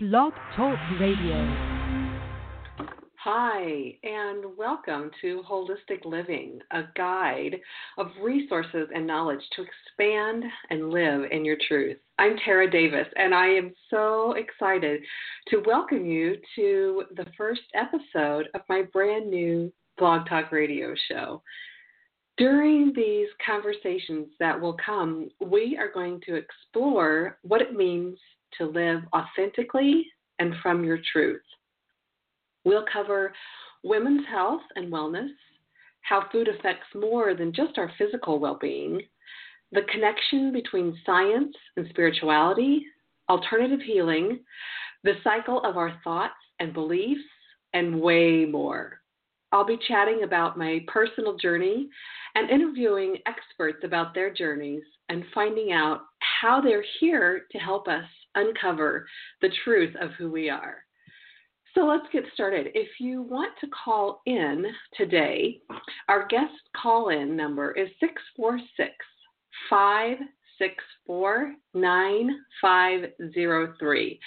Blog Talk Radio. Hi, and welcome to Holistic Living, a guide of resources and knowledge to expand and live in your truth. I'm Tara Davis, and I am so excited to welcome you to the first episode of my brand new Blog Talk Radio show. During these conversations that will come, we are going to explore what it means to live authentically and from your truth. We'll cover women's health and wellness, how food affects more than just our physical well being, the connection between science and spirituality, alternative healing, the cycle of our thoughts and beliefs, and way more. I'll be chatting about my personal journey and interviewing experts about their journeys and finding out how they're here to help us uncover the truth of who we are. So let's get started. If you want to call in today, our guest call in number is 646 564 9503.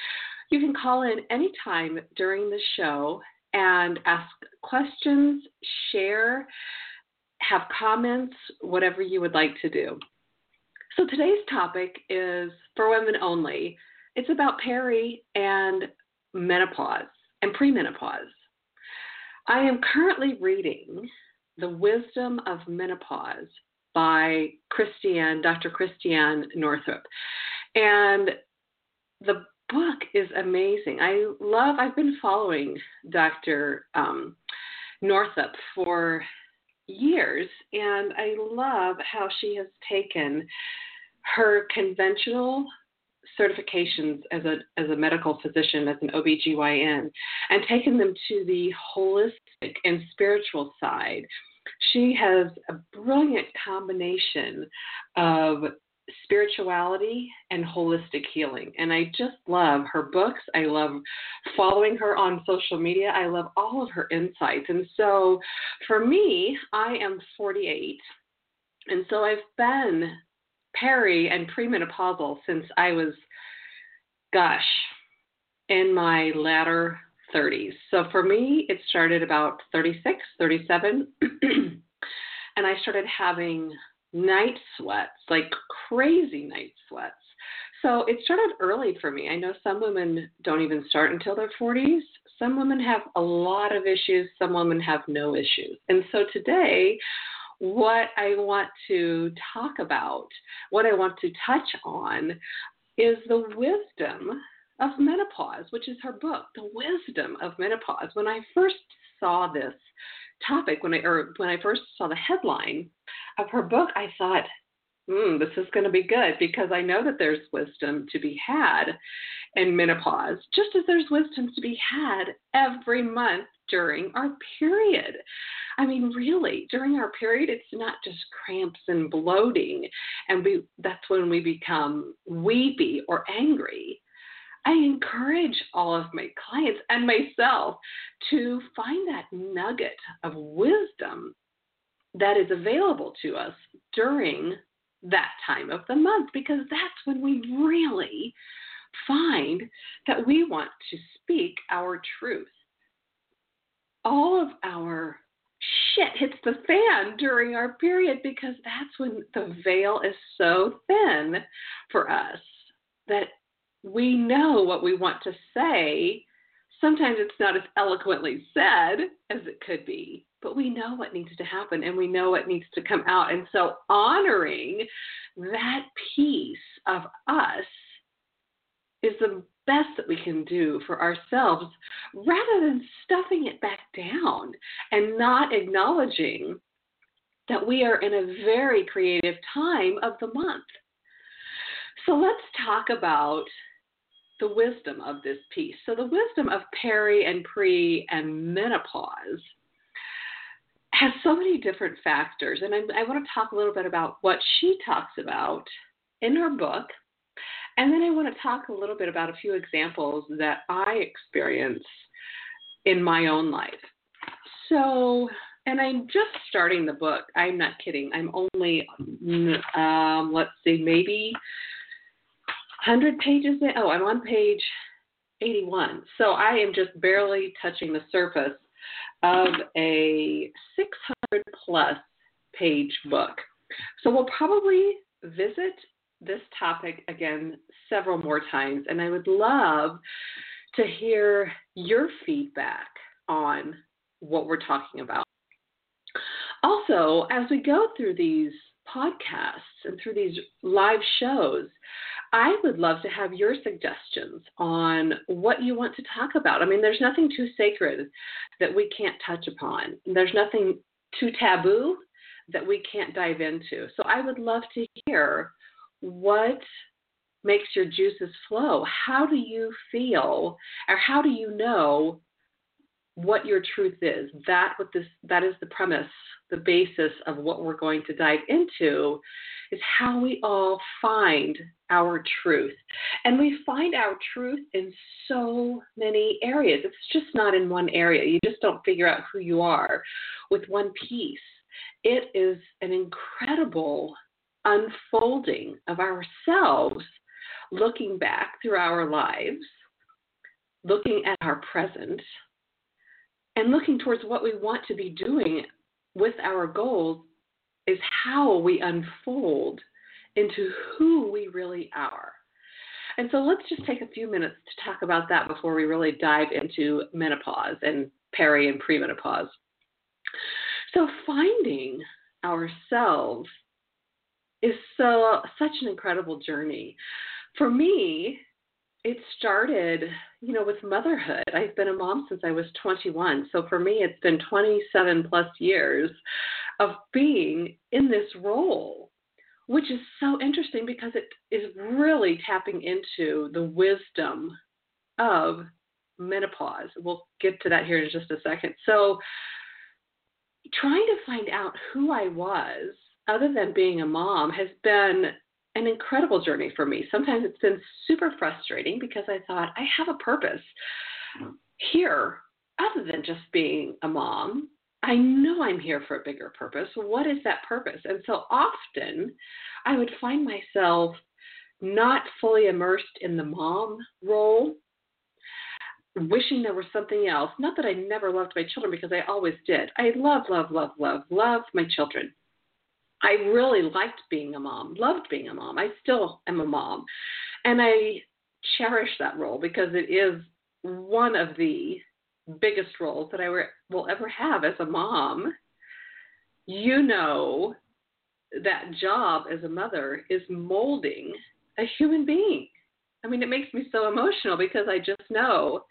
You can call in anytime during the show and ask questions, share, have comments, whatever you would like to do. So today's topic is for women only. It's about peri and menopause and premenopause. I am currently reading The Wisdom of Menopause by Christiane, Dr. Christiane Northrup. And the book is amazing. I love, I've been following Dr. Um, Northrup for years, and I love how she has taken her conventional certifications as a as a medical physician, as an OBGYN, and taken them to the holistic and spiritual side. She has a brilliant combination of spirituality and holistic healing. And I just love her books. I love following her on social media. I love all of her insights. And so for me, I am 48. And so I've been peri and premenopausal since I was, gosh, in my latter 30s. So for me, it started about 36, 37. and I started having night sweats, like crazy night sweats. So it started early for me. I know some women don't even start until their 40s. Some women have a lot of issues, some women have no issues. And so today, what I want to talk about, what I want to touch on, is the wisdom of menopause, which is her book, The Wisdom of Menopause. When I first saw this topic, when I or when I first saw the headline of her book, I thought, hmm, this is going to be good because I know that there's wisdom to be had in menopause, just as there's wisdom to be had every month during our period. I mean, really, during our period, it's not just cramps and bloating, and we that's when we become weepy or angry. I encourage all of my clients and myself to find that nugget of wisdom that is available to us during that time of the month because that's when we really find that we want to speak our truth. All of our shit hits the fan during our period because that's when the veil is so thin for us that we know what we want to say. Sometimes it's not as eloquently said as it could be, but we know what needs to happen and we know what needs to come out. And so honoring that piece of us is the best that we can do for ourselves rather than stuffing it back down and not acknowledging that we are in a very creative time of the month. So let's talk about the wisdom of this piece. So, the wisdom of peri and pre and menopause has so many different factors. And I, I want to talk a little bit about what she talks about in her book and then I want to talk a little bit about a few examples that I experience in my own life. So, and I'm just starting the book. I'm not kidding. I'm only, um, let's see, maybe 100 pages in. Oh, I'm on page 81. So I am just barely touching the surface of a 600 plus page book. So we'll probably visit this topic again several more times, and I would love to hear your feedback on what we're talking about. Also, as we go through these podcasts and through these live shows, I would love to have your suggestions on what you want to talk about. I mean, there's nothing too sacred that we can't touch upon, there's nothing too taboo that we can't dive into. So I would love to hear what makes your juices flow. How do you feel, or how do you know what your truth is? That what this that is the premise, the basis of what we're going to dive into is how we all find our truth. And we find our truth in so many areas. It's just not in one area. You just don't figure out who you are with one piece. It is an incredible unfolding of ourselves looking back through our lives, looking at our present, and looking towards what we want to be doing with our goals is how we unfold into who we really are. And so let's just take a few minutes to talk about that before we really dive into menopause and peri and premenopause. So finding ourselves is so such an incredible journey. For me, it started, you know, with motherhood. I've been a mom since I was 21. So for me, it's been 27 plus years of being in this role, which is so interesting because it is really tapping into the wisdom of menopause. We'll get to that here in just a second. So trying to find out who I was other than being a mom has been an incredible journey for me. Sometimes it's been super frustrating because I thought I have a purpose here other than just being a mom. I know I'm here for a bigger purpose. What is that purpose? And so often I would find myself not fully immersed in the mom role, wishing there was something else. Not that I never loved my children because I always did. I love, love, love, love, love my children. I really liked being a mom, loved being a mom. I still am a mom. And I cherish that role because it is one of the biggest roles that I will ever have as a mom. You know, that job as a mother is molding a human being. I mean, it makes me so emotional because I just know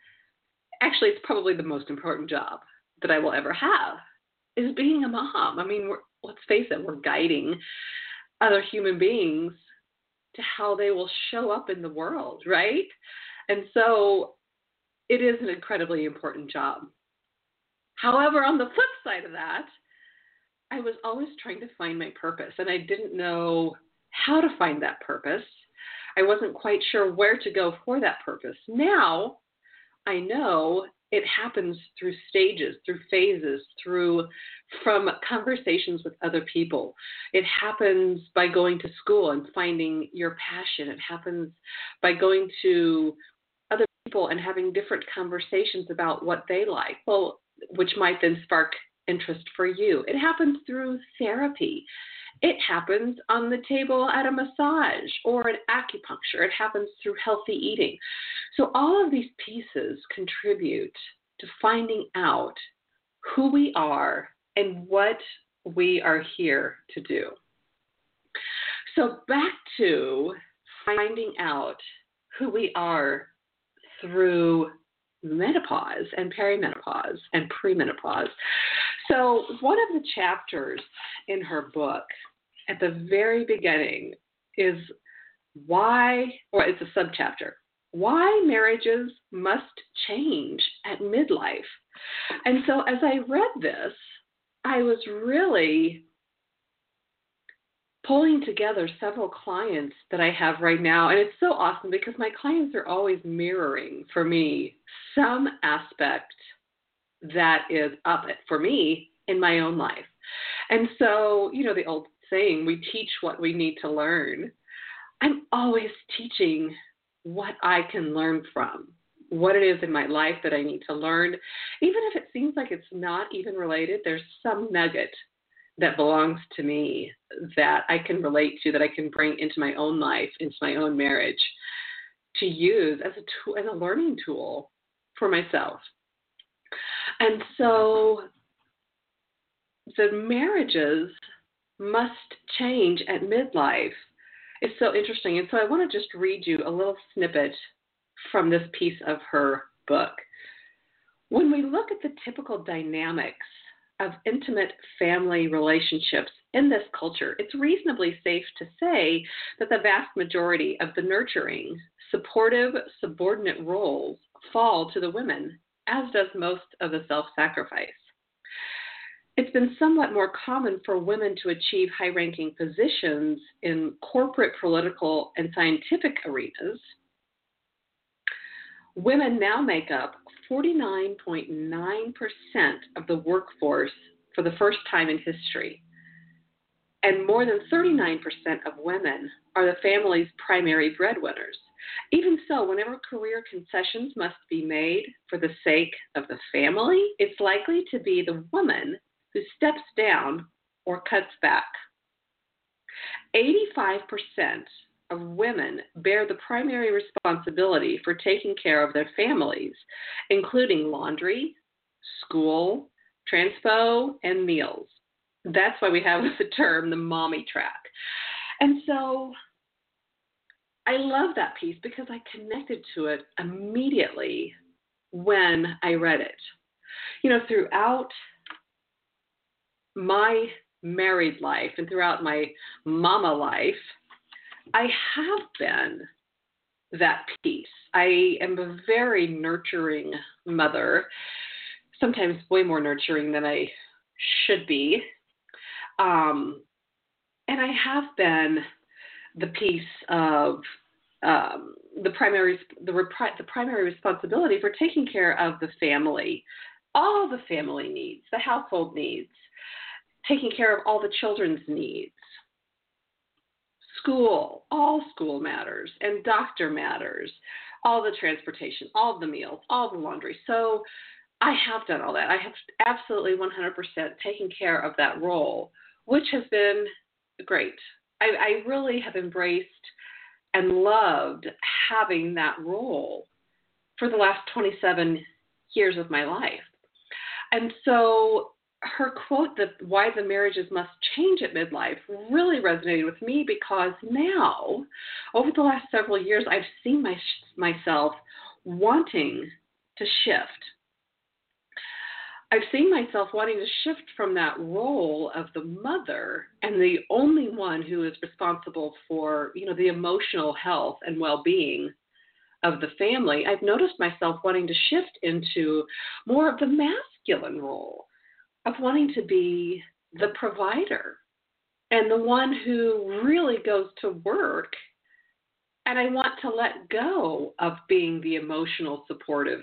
actually, it's probably the most important job that I will ever have is being a mom. I mean, let's face it, we're guiding other human beings to how they will show up in the world, right? And so it is an incredibly important job. However, on the flip side of that, I was always trying to find my purpose and I didn't know how to find that purpose. I wasn't quite sure where to go for that purpose. Now I know it happens through stages, through phases, through from conversations with other people. It happens by going to school and finding your passion. It happens by going to other people and having different conversations about what they like. Well, which might then spark interest for you. It happens through therapy. It happens on the table at a massage or an acupuncture. It happens through healthy eating. So, all of these pieces contribute to finding out who we are and what we are here to do. So, back to finding out who we are through menopause and perimenopause and premenopause. So, one of the chapters in her book at the very beginning is why, or it's a subchapter, why marriages must change at midlife. And so as I read this, I was really pulling together several clients that I have right now. And it's so awesome because my clients are always mirroring for me some aspect that is up for me in my own life. And so, you know, the old saying, we teach what we need to learn. I'm always teaching what I can learn from what it is in my life that I need to learn. Even if it seems like it's not even related, there's some nugget that belongs to me that I can relate to, that I can bring into my own life, into my own marriage, to use as a tool, as a learning tool for myself. And so the marriages must change at midlife. It's so interesting. And so I want to just read you a little snippet from this piece of her book. When we look at the typical dynamics of intimate family relationships in this culture, it's reasonably safe to say that the vast majority of the nurturing, supportive, subordinate roles fall to the women, as does most of the self sacrifice. It's been somewhat more common for women to achieve high ranking positions in corporate, political, and scientific arenas. Women now make up 49.9% of the workforce for the first time in history. And more than 39% of women are the family's primary breadwinners. Even so, whenever career concessions must be made for the sake of the family, it's likely to be the woman who steps down or cuts back. 85% of women bear the primary responsibility for taking care of their families, including laundry, school, transpo, and meals. That's why we have the term the mommy track. And so I love that piece because I connected to it immediately when I read it. You know, throughout my married life and throughout my mama life, I have been that piece. I am a very nurturing mother, sometimes way more nurturing than I should be. Um, and I have been the piece of um, the primary the, repri- the primary responsibility for taking care of the family, all the family needs, the household needs, taking care of all the children's needs, school, all school matters, and doctor matters, all the transportation, all the meals, all the laundry. So I have done all that. I have absolutely 100% taken care of that role, which has been great. I, I really have embraced and loved having that role for the last 27 years of my life. And so her quote that why the marriages must change at midlife really resonated with me because now over the last several years I've seen my, myself wanting to shift. I've seen myself wanting to shift from that role of the mother and the only one who is responsible for, you know, the emotional health and well-being of the family. I've noticed myself wanting to shift into more of the masculine role of wanting to be the provider and the one who really goes to work. And I want to let go of being the emotional supportive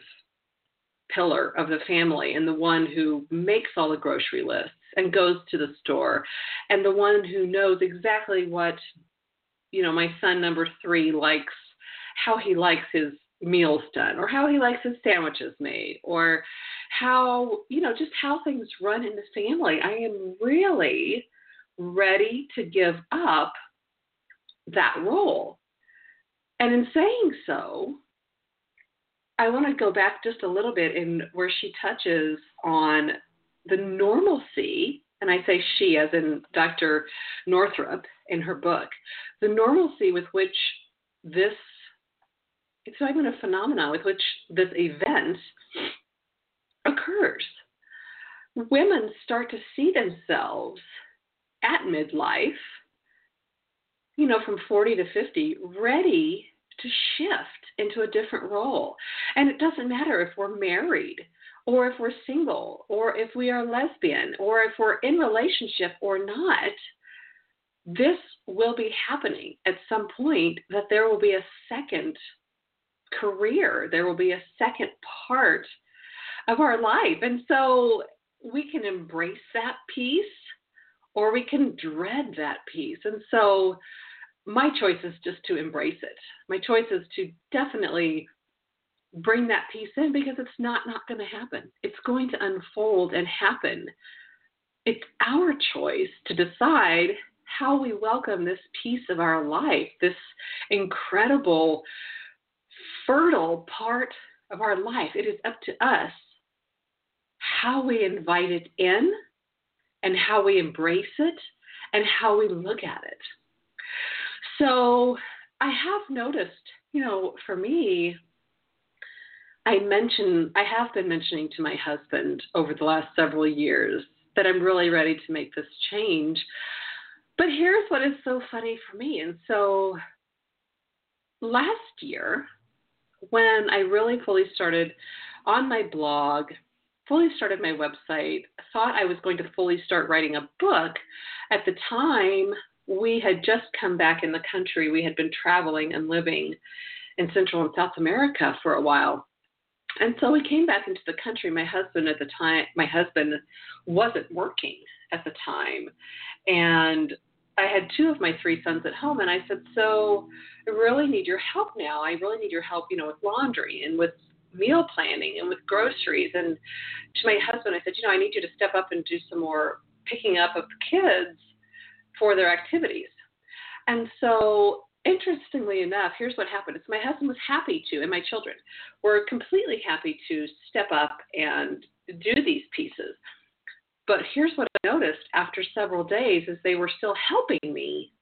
pillar of the family and the one who makes all the grocery lists and goes to the store and the one who knows exactly what you know my son number 3 likes how he likes his meals done or how he likes his sandwiches made or how you know just how things run in the family. I am really ready to give up that role. And in saying so i want to go back just a little bit in where she touches on the normalcy and i say she as in dr northrup in her book the normalcy with which this it's not even a phenomenon with which this event occurs. Women start to see themselves at midlife, you know, from 40 to 50, ready to shift into a different role. And it doesn't matter if we're married or if we're single or if we are lesbian or if we're in relationship or not. This will be happening at some point that there will be a second career. There will be a second part of our life. And so we can embrace that piece or we can dread that piece. And so my choice is just to embrace it. My choice is to definitely bring that piece in because it's not not going to happen. It's going to unfold and happen. It's our choice to decide how we welcome this piece of our life, this incredible, fertile part of our life. It is up to us how we invite it in and how we embrace it and how we look at it. So I have noticed, you know, for me, I mention I have been mentioning to my husband over the last several years that I'm really ready to make this change. But here's what is so funny for me. And so last year, when I really fully started on my blog, fully started my website, thought I was going to fully start writing a book, at the time we had just come back in the country. We had been traveling and living in Central and South America for a while. And so we came back into the country. My husband at the time, my husband wasn't working at the time. And I had two of my three sons at home, and I said, "So, I really need your help now. I really need your help, you know, with laundry and with meal planning and with groceries." And to my husband, I said, "You know, I need you to step up and do some more picking up of the kids for their activities." And so, interestingly enough, here's what happened: is my husband was happy to, and my children were completely happy to step up and do these pieces. But here's what I noticed after several days is they were still helping me.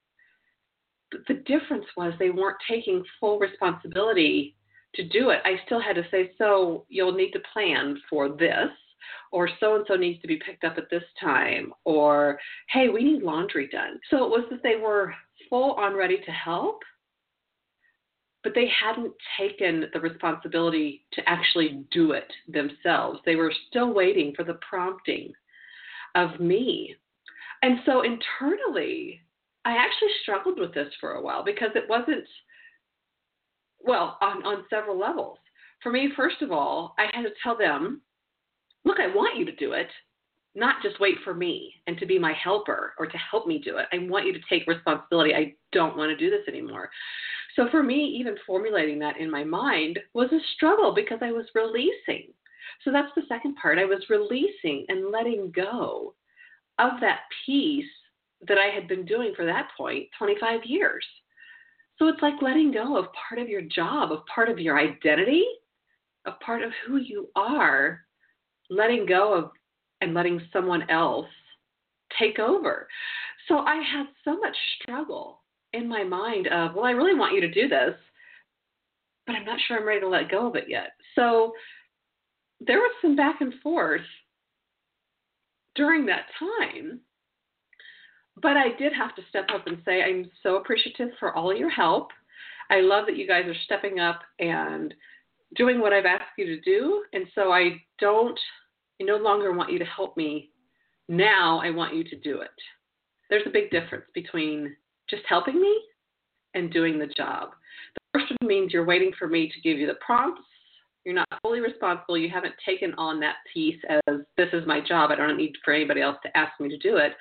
The difference was they weren't taking full responsibility to do it. I still had to say, so you'll need to plan for this, or so and so needs to be picked up at this time, or hey, we need laundry done. So it was that they were full on ready to help, but they hadn't taken the responsibility to actually do it themselves. They were still waiting for the prompting of me. And so internally, I actually struggled with this for a while because it wasn't, well, on, on several levels. For me, first of all, I had to tell them, look, I want you to do it, not just wait for me and to be my helper or to help me do it. I want you to take responsibility. I don't want to do this anymore. So for me, even formulating that in my mind was a struggle because I was releasing. So that's the second part. I was releasing and letting go of that piece that I had been doing for that point 25 years. So it's like letting go of part of your job, of part of your identity, of part of who you are, letting go of and letting someone else take over. So I had so much struggle in my mind of, well, I really want you to do this, but I'm not sure I'm ready to let go of it yet. So there was some back and forth during that time. But I did have to step up and say, I'm so appreciative for all your help. I love that you guys are stepping up and doing what I've asked you to do. And so I don't, I no longer want you to help me. Now I want you to do it. There's a big difference between just helping me and doing the job. The first one means you're waiting for me to give you the prompts you're not fully responsible. You haven't taken on that piece as this is my job. I don't need for anybody else to ask me to do it.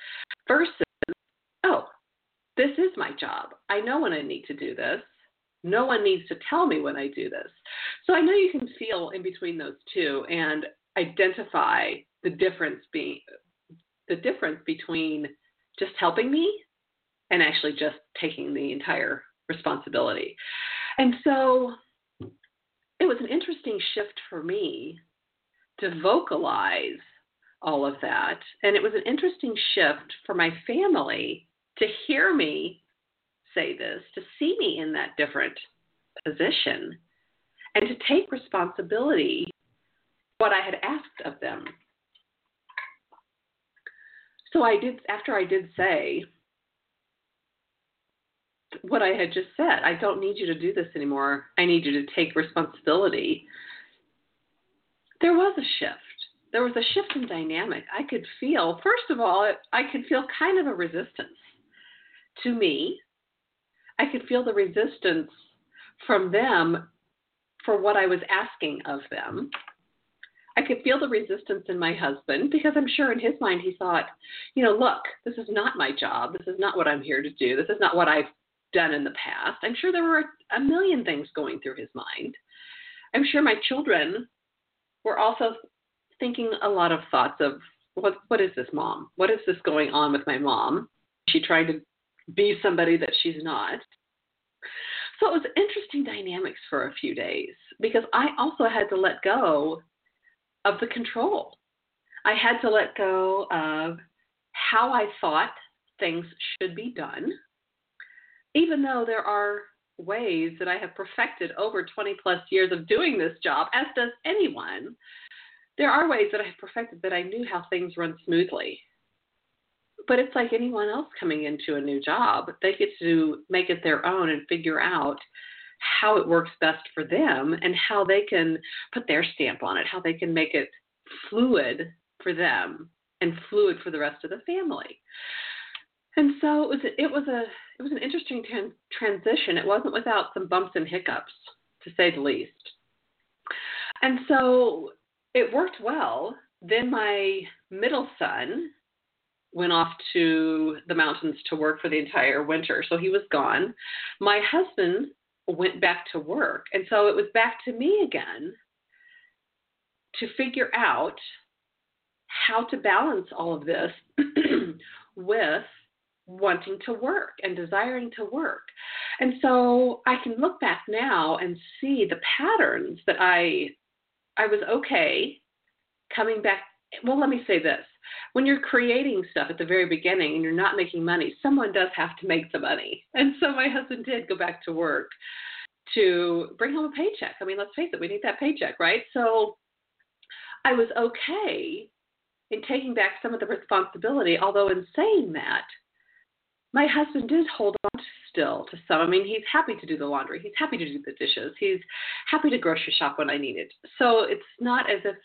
Versus, oh, this is my job. I know when I need to do this. No one needs to tell me when I do this. So I know you can feel in between those two and identify the difference being the difference between just helping me and actually just taking the entire responsibility. And so it was an interesting shift for me to vocalize all of that. And it was an interesting shift for my family to hear me say this, to see me in that different position, and to take responsibility what I had asked of them. So I did after I did say what I had just said. I don't need you to do this anymore. I need you to take responsibility. There was a shift. There was a shift in dynamic. I could feel, first of all, I could feel kind of a resistance to me. I could feel the resistance from them for what I was asking of them. I could feel the resistance in my husband because I'm sure in his mind he thought, you know, look, this is not my job. This is not what I'm here to do. This is not what I've done in the past. I'm sure there were a million things going through his mind. I'm sure my children were also thinking a lot of thoughts of what what is this mom? What is this going on with my mom? She trying to be somebody that she's not. So it was interesting dynamics for a few days because I also had to let go of the control. I had to let go of how I thought things should be done, even though there are ways that I have perfected over 20 plus years of doing this job, as does anyone. There are ways that I have perfected that I knew how things run smoothly. But it's like anyone else coming into a new job, they get to make it their own and figure out how it works best for them and how they can put their stamp on it, how they can make it fluid for them and fluid for the rest of the family. And so it was it was a it was an interesting tran- transition. It wasn't without some bumps and hiccups, to say the least. And so it worked well. Then my middle son went off to the mountains to work for the entire winter, so he was gone. My husband went back to work, and so it was back to me again to figure out how to balance all of this with wanting to work and desiring to work. And so I can look back now and see the patterns that I I was okay coming back well let me say this. When you're creating stuff at the very beginning and you're not making money, someone does have to make the money. And so my husband did go back to work to bring home a paycheck. I mean, let's face it, we need that paycheck, right? So I was okay in taking back some of the responsibility, although in saying that, my husband did hold on still to some. I mean, he's happy to do the laundry. He's happy to do the dishes. He's happy to grocery shop when I need it. So it's not as if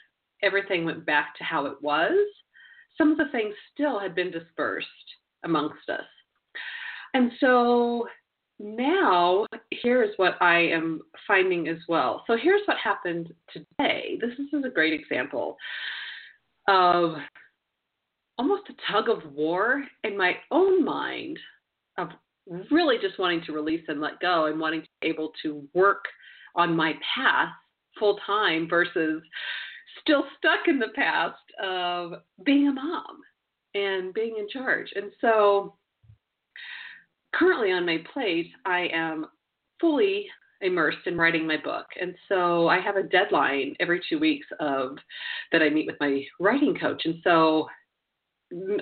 everything went back to how it was. Some of the things still had been dispersed amongst us. And so now here's what I am finding as well. So here's what happened today. This is a great example of almost a tug of war in my own mind of really just wanting to release and let go and wanting to be able to work on my path full time versus still stuck in the past of being a mom and being in charge. And so currently on my plate, I am fully immersed in writing my book. And so I have a deadline every two weeks of that I meet with my writing coach. And so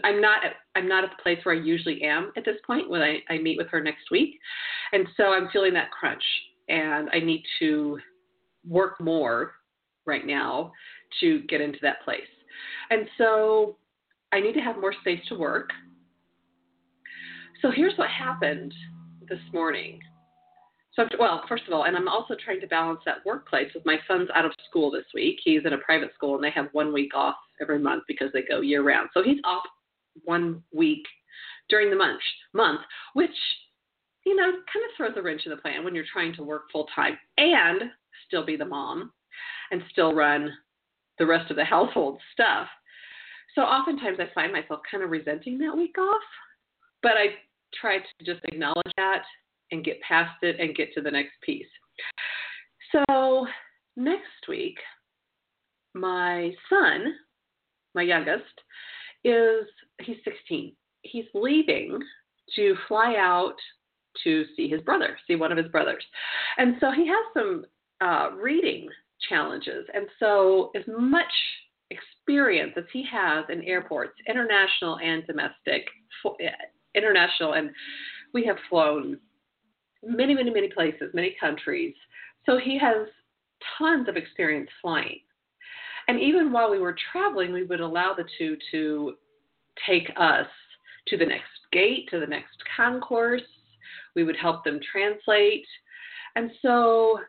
I'm not I'm not at the place where I usually am at this point when I, I meet with her next week. And so I'm feeling that crunch and I need to work more right now to get into that place. And so I need to have more space to work. So here's what happened this morning. So, well, first of all, and I'm also trying to balance that workplace with my son's out of school this week. He's in a private school and they have one week off every month because they go year round. So he's off one week during the month, month, which you know kind of throws a wrench in the plan when you're trying to work full time and still be the mom and still run the rest of the household stuff. So oftentimes I find myself kind of resenting that week off, but I try to just acknowledge that and get past it and get to the next piece. So next week, my son, my youngest, is he's 16. He's leaving to fly out to see his brother, see one of his brothers. And so he has some uh, reading challenges. And so, as much experience as he has in airports, international and domestic, eh, international, and we have flown many, many, many places, many countries. So he has tons of experience flying. And even while we were traveling, we would allow the two to take us to the next gate, to the next concourse. We would help them translate. And so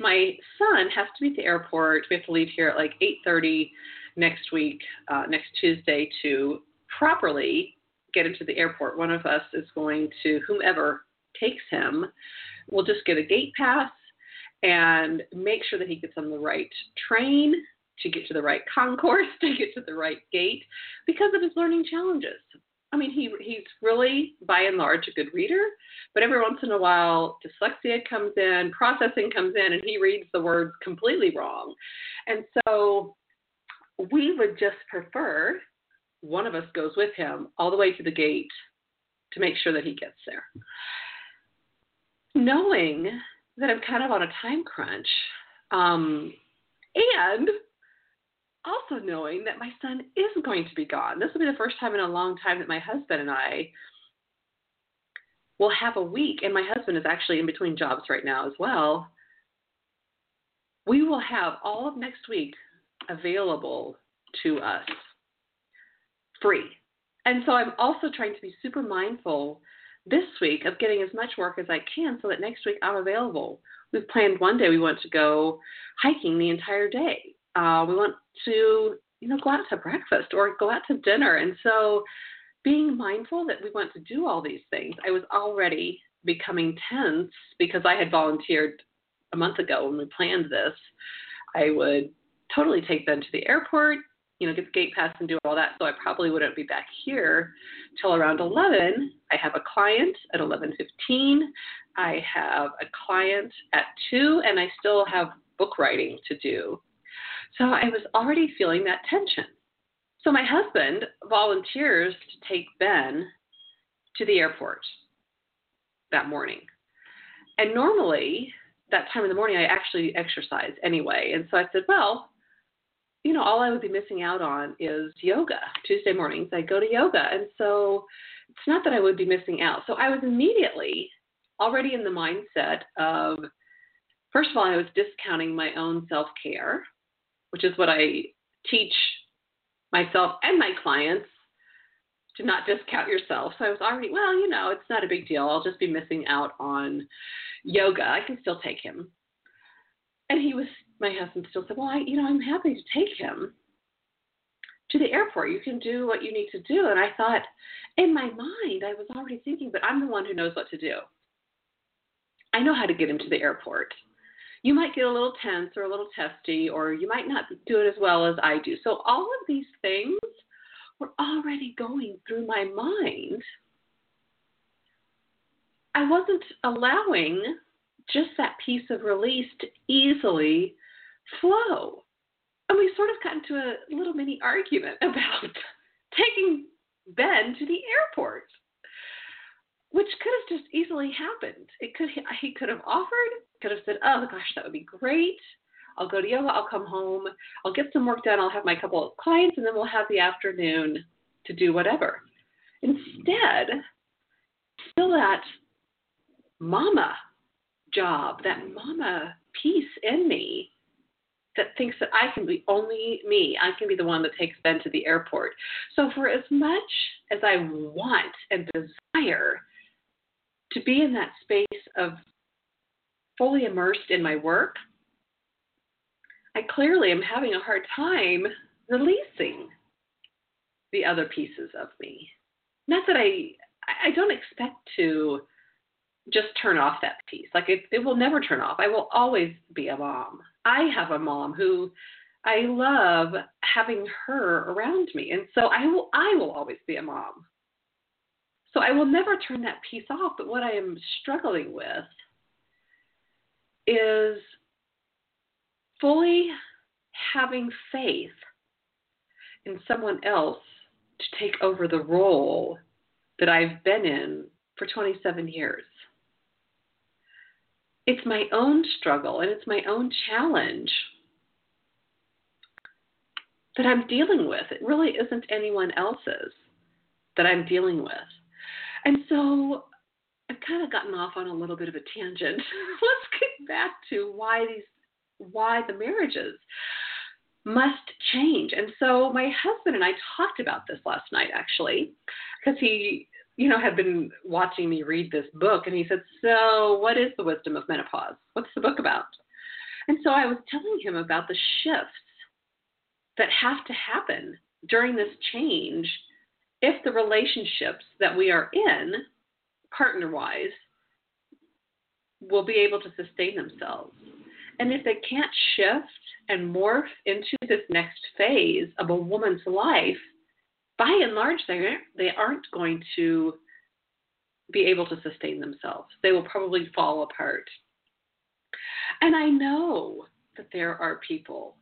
my son has to be at the airport. We have to leave here at like 8:30 next week, uh, next Tuesday, to properly get him to the airport. One of us is going to whomever takes him We'll just get a gate pass and make sure that he gets on the right train to get to the right concourse, to get to the right gate because of his learning challenges. I mean, he he's really by and large a good reader, but every once in a while dyslexia comes in, processing comes in, and he reads the words completely wrong. And so we would just prefer one of us goes with him all the way to the gate to make sure that he gets there. Knowing that I'm kind of on a time crunch, um, and also knowing that my son is going to be gone. This will be the first time in a long time that my husband and I will have a week, and my husband is actually in between jobs right now as well. We will have all of next week available to us free. And so I'm also trying to be super mindful this week of getting as much work as I can so that next week I'm available. We've planned one day we want to go hiking the entire day. Uh, we want to, you know, go out to breakfast or go out to dinner. And so being mindful that we want to do all these things, I was already becoming tense because I had volunteered a month ago when we planned this. I would totally take them to the airport, you know, get the gate pass and do all that. So I probably wouldn't be back here till around 11. I have a client at 11:15. I have a client at 2 and I still have book writing to do. So I was already feeling that tension. So my husband volunteers to take Ben to the airport that morning. And normally, that time in the morning, I actually exercise anyway. And so I said, well, you know, all I would be missing out on is yoga. Tuesday mornings, I go to yoga. And so it's not that I would be missing out. So I was immediately already in the mindset of, first of all, I was discounting my own self care, which is what I teach myself and my clients to not discount yourself. So I was already, well, you know, it's not a big deal. I'll just be missing out on yoga. I can still take him. And he was my husband still said, Well, I, you know, I'm happy to take him to the airport. You can do what you need to do. And I thought, in my mind, I was already thinking, but I'm the one who knows what to do. I know how to get him to the airport. You might get a little tense or a little testy, or you might not do it as well as I do. So, all of these things were already going through my mind. I wasn't allowing just that piece of release to easily flow. And we sort of got into a little mini argument about taking Ben to the airport, which could have just easily happened. It could he could have offered, could have said, "Oh gosh, that would be great. I'll go to yoga. I'll come home. I'll get some work done. I'll have my couple of clients, and then we'll have the afternoon to do whatever." Instead, still that mama job, that mama piece in me that thinks that I can be only me. I can be the one that takes Ben to the airport. So, for as much as I want and desire to be in that space of fully immersed in my work, I clearly am having a hard time releasing the other pieces of me. Not that I I don't expect to just turn off that piece. Like it, it will never turn off. I will always be a mom. I have a mom who I love having her around me. And so I will I will always be a mom. So I will never turn that piece off, but what I am struggling with is fully having faith in someone else to take over the role that I've been in for 27 years it's my own struggle and it's my own challenge that I'm dealing with. It really isn't anyone else's that I'm dealing with. And so I've kind of gotten off on a little bit of a tangent. Let's get back to why these why the marriages must change. And so my husband and I talked about this last night actually because he you know, had been watching me read this book, and he said, So, what is the wisdom of menopause? What's the book about? And so I was telling him about the shifts that have to happen during this change if the relationships that we are in, partner wise, will be able to sustain themselves. And if they can't shift and morph into this next phase of a woman's life, by and large, they they aren't going to be able to sustain themselves. They will probably fall apart. And I know that there are people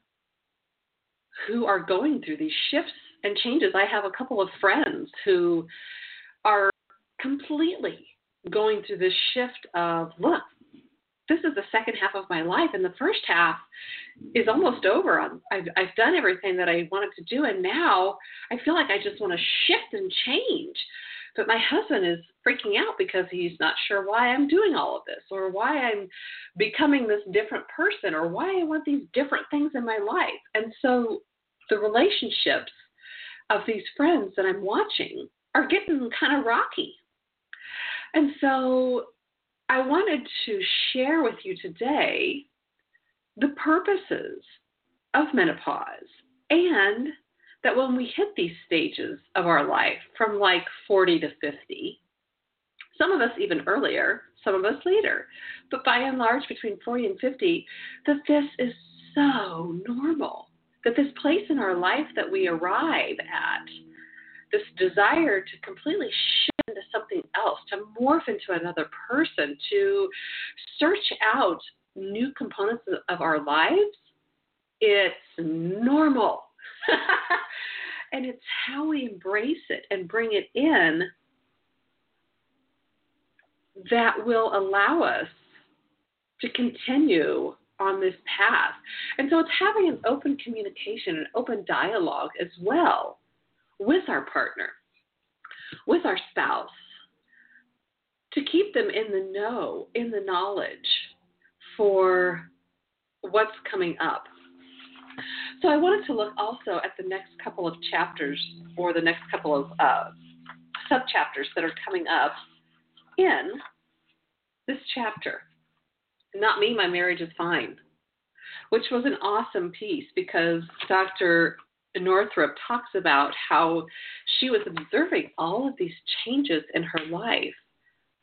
who are going through these shifts and changes. I have a couple of friends who are completely going through this shift of look, this is the second half of my life, and the first half is almost over. I've, I've done everything that I wanted to do, and now I feel like I just want to shift and change. But my husband is freaking out because he's not sure why I'm doing all of this, or why I'm becoming this different person, or why I want these different things in my life. And so the relationships of these friends that I'm watching are getting kind of rocky. And so I wanted to share with you today the purposes of menopause and that when we hit these stages of our life from like 40 to 50, some of us even earlier, some of us later, but by and large between 40 and 50, that this is so normal. That this place in our life that we arrive at, this desire to completely shift into something else, to morph into another person, to search out new components of our lives, it's normal. and it's how we embrace it and bring it in that will allow us to continue on this path. And so it's having an open communication, an open dialogue as well with our partner with our spouse to keep them in the know, in the knowledge for what's coming up. So I wanted to look also at the next couple of chapters or the next couple of uh, sub chapters that are coming up in this chapter. Not me, my marriage is fine, which was an awesome piece because Dr. Northrup talks about how she was observing all of these changes in her life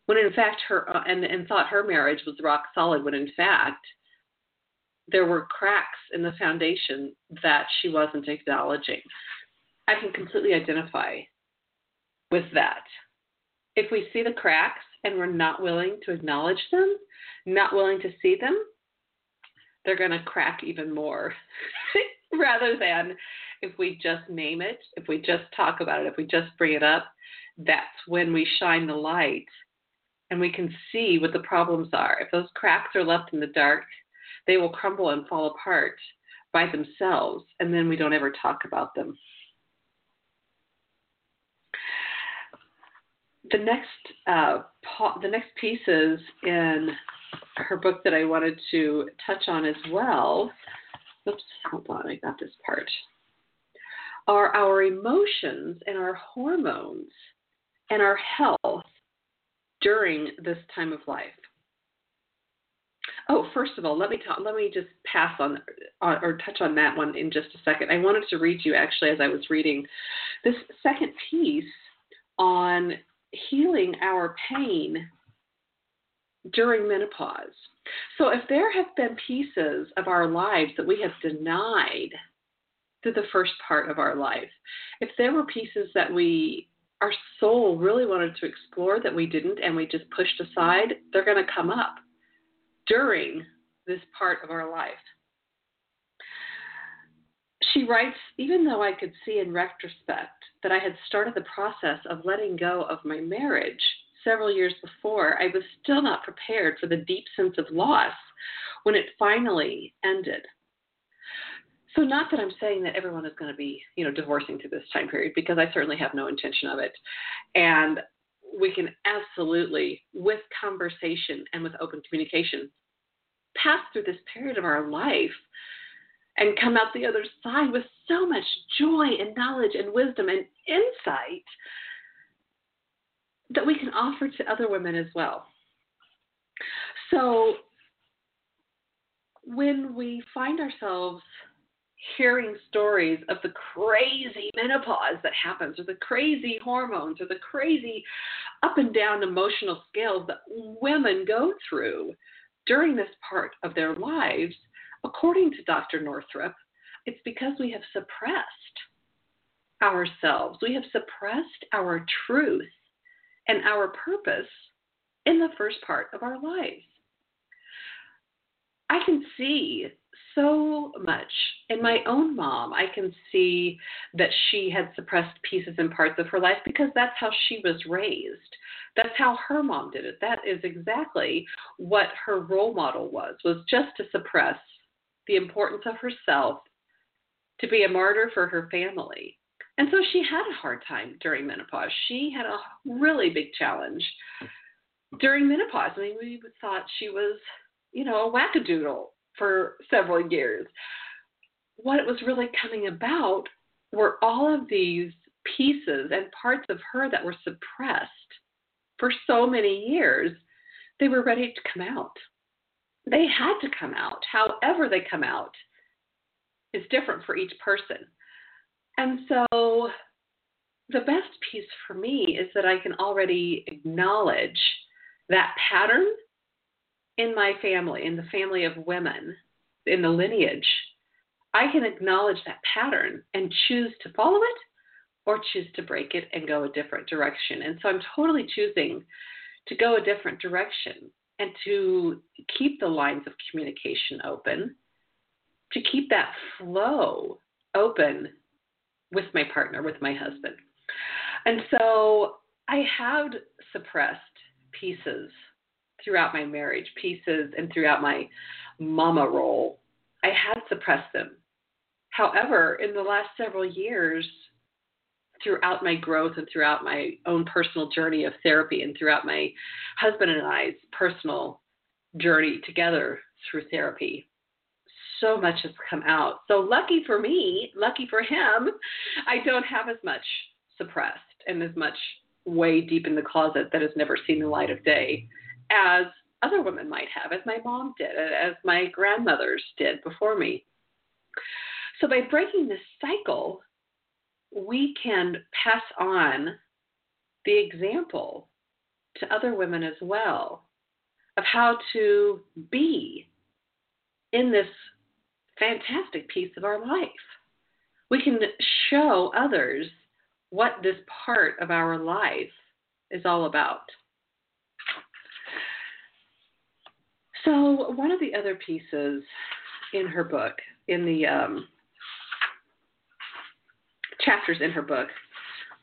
when in fact her uh, and, and thought her marriage was rock solid when in fact there were cracks in the foundation that she wasn't acknowledging. I can completely identify with that. If we see the cracks and we're not willing to acknowledge them, not willing to see them, they're going to crack even more rather than if we just name it, if we just talk about it, if we just bring it up, that's when we shine the light and we can see what the problems are. If those cracks are left in the dark, they will crumble and fall apart by themselves, and then we don't ever talk about them. The next, uh, the next pieces in her book that I wanted to touch on as well. Oops, hold on, I got this part are our emotions and our hormones and our health during this time of life. Oh, first of all, let me talk, let me just pass on or touch on that one in just a second. I wanted to read you actually as I was reading this second piece on healing our pain during menopause. So if there have been pieces of our lives that we have denied through the first part of our life. If there were pieces that we, our soul really wanted to explore that we didn't and we just pushed aside, they're going to come up during this part of our life. She writes, even though I could see in retrospect that I had started the process of letting go of my marriage several years before, I was still not prepared for the deep sense of loss when it finally ended. So not that I'm saying that everyone is going to be, you know, divorcing through this time period because I certainly have no intention of it. And we can absolutely, with conversation and with open communication, pass through this period of our life and come out the other side with so much joy and knowledge and wisdom and insight that we can offer to other women as well. So when we find ourselves hearing stories of the crazy menopause that happens, or the crazy hormones, or the crazy up and down emotional scales that women go through during this part of their lives, according to Dr. Northrup, it's because we have suppressed ourselves. We have suppressed our truth and our purpose in the first part of our lives. I can see so much in my own mom. I can see that she had suppressed pieces and parts of her life because that's how she was raised. That's how her mom did it. That is exactly what her role model was, was just to suppress the importance of herself, to be a martyr for her family. And so she had a hard time during menopause. She had a really big challenge during menopause. I mean, we thought she was, you know, a wackadoodle for several years. What it was really coming about were all of these pieces and parts of her that were suppressed for so many years. They were ready to come out. They had to come out. However, they come out is different for each person. And so the best piece for me is that I can already acknowledge that pattern in my family, in the family of women, in the lineage. I can acknowledge that pattern and choose to follow it or choose to break it and go a different direction. And so I'm totally choosing to go a different direction and to keep the lines of communication open, to keep that flow open with my partner, with my husband. And so I had suppressed pieces throughout my marriage, pieces and throughout my mama role. I had suppressed them. However, in the last several years, throughout my growth and throughout my own personal journey of therapy and throughout my husband and I's personal journey together through therapy, so much has come out. So lucky for me, lucky for him, I don't have as much suppressed and as much way deep in the closet that has never seen the light of day as other women might have, as my mom did, as my grandmothers did before me. So by breaking this cycle, we can pass on the example to other women as well of how to be in this fantastic piece of our life. We can show others what this part of our life is all about. So, one of the other pieces in her book, in the um, chapters in her book,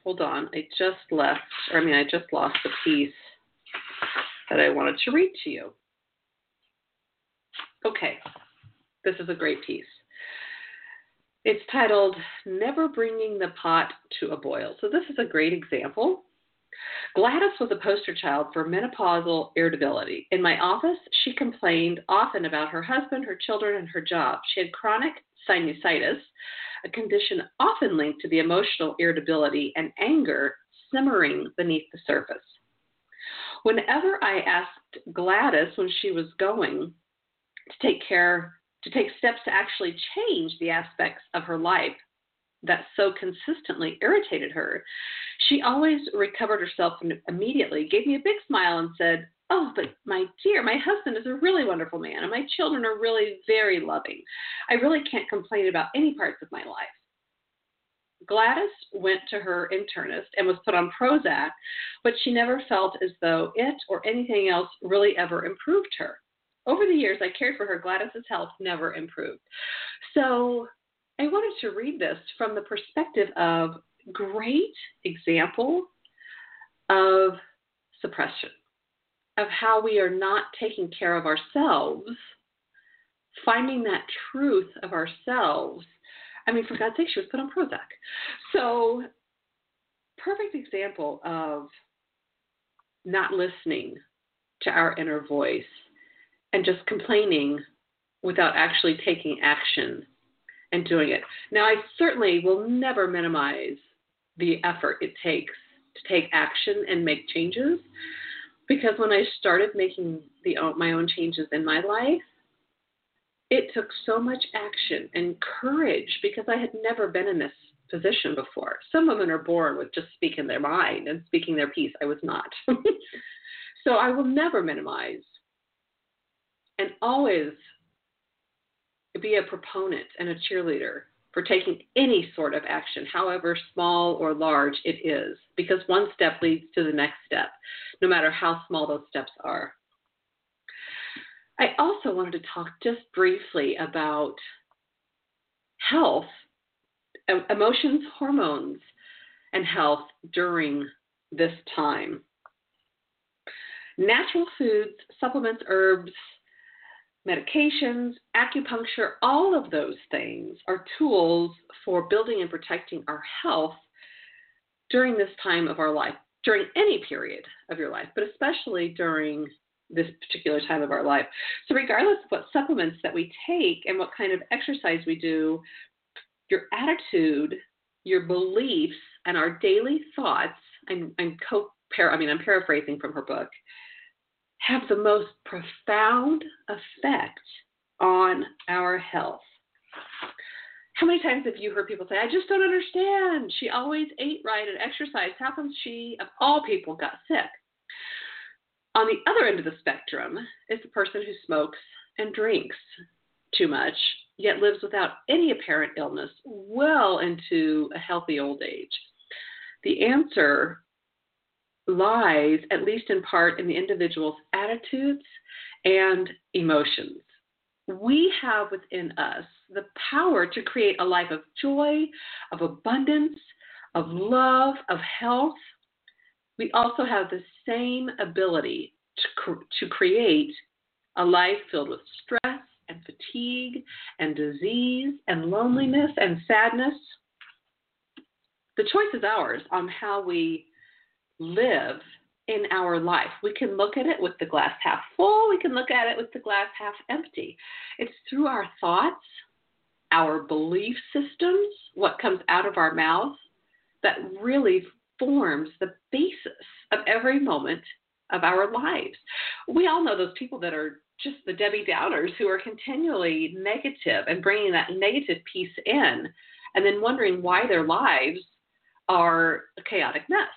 hold on, I just left, or I mean, I just lost the piece that I wanted to read to you. Okay, this is a great piece. It's titled Never Bringing the Pot to a Boil. So, this is a great example. Gladys was a poster child for menopausal irritability. In my office, she complained often about her husband, her children, and her job. She had chronic sinusitis, a condition often linked to the emotional irritability and anger simmering beneath the surface. Whenever I asked Gladys when she was going to take care to take steps to actually change the aspects of her life that so consistently irritated her, she always recovered herself immediately, gave me a big smile, and said, Oh, but my dear, my husband is a really wonderful man, and my children are really very loving. I really can't complain about any parts of my life. Gladys went to her internist and was put on Prozac, but she never felt as though it or anything else really ever improved her. Over the years I cared for her, Gladys's health never improved. So I wanted to read this from the perspective of great example of suppression, of how we are not taking care of ourselves, finding that truth of ourselves. I mean, for God's sake, she was put on Prozac. So, perfect example of not listening to our inner voice and just complaining without actually taking action and doing it. Now, I certainly will never minimize the effort it takes to take action and make changes because when I started making the my own changes in my life, it took so much action and courage because I had never been in this position before. Some women are born with just speaking their mind and speaking their piece. I was not. so I will never minimize and always be a proponent and a cheerleader for taking any sort of action, however small or large it is, because one step leads to the next step, no matter how small those steps are. I also wanted to talk just briefly about health, emotions, hormones, and health during this time. Natural foods, supplements, herbs, medications, acupuncture, all of those things are tools for building and protecting our health during this time of our life, during any period of your life, but especially during this particular time of our life. So, regardless of what supplements that we take and what kind of exercise we do, your attitude, your beliefs, and our daily thoughts, I'm, I'm co I mean, I'm paraphrasing from her book, have the most profound effect on our health. How many times have you heard people say, I just don't understand. She always ate right and exercised. How come she, of all people, got sick? On the other end of the spectrum is the person who smokes and drinks too much, yet lives without any apparent illness well into a healthy old age. The answer lies, at least in part, in the individual's attitudes and emotions. We have within us the power to create a life of joy, of abundance, of love, of health. We also have the same ability to, to create a life filled with stress and fatigue and disease and loneliness and sadness. The choice is ours on how we live in our life. We can look at it with the glass half full, we can look at it with the glass half empty. It's through our thoughts, our belief systems, what comes out of our mouth, that really forms the basis of every moment of our lives. We all know those people that are just the Debbie Downers who are continually negative and bringing that negative piece in and then wondering why their lives are a chaotic mess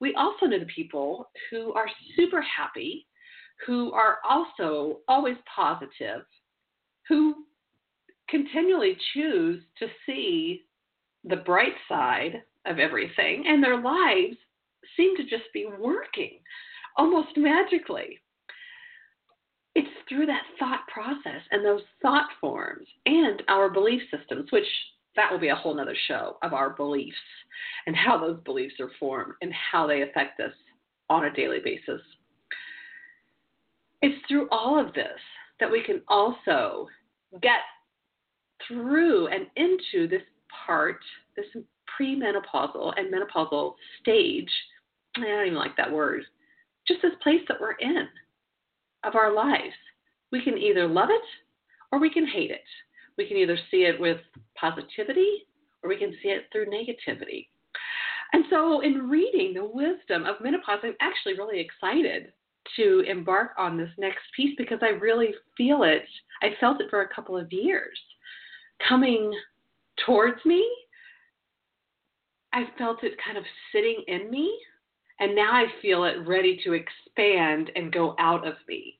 we also know the people who are super happy, who are also always positive, who continually choose to see the bright side of everything, and their lives seem to just be working almost magically. It's through that thought process and those thought forms and our belief systems, which that will be a whole nother show of our beliefs and how those beliefs are formed and how they affect us on a daily basis. It's through all of this that we can also get through and into this part, this premenopausal and menopausal stage. I don't even like that word. Just this place that we're in of our lives. We can either love it or we can hate it. We can either see it with positivity or we can see it through negativity. And so, in reading the wisdom of menopause, I'm actually really excited to embark on this next piece because I really feel it. I felt it for a couple of years coming towards me. I felt it kind of sitting in me, and now I feel it ready to expand and go out of me.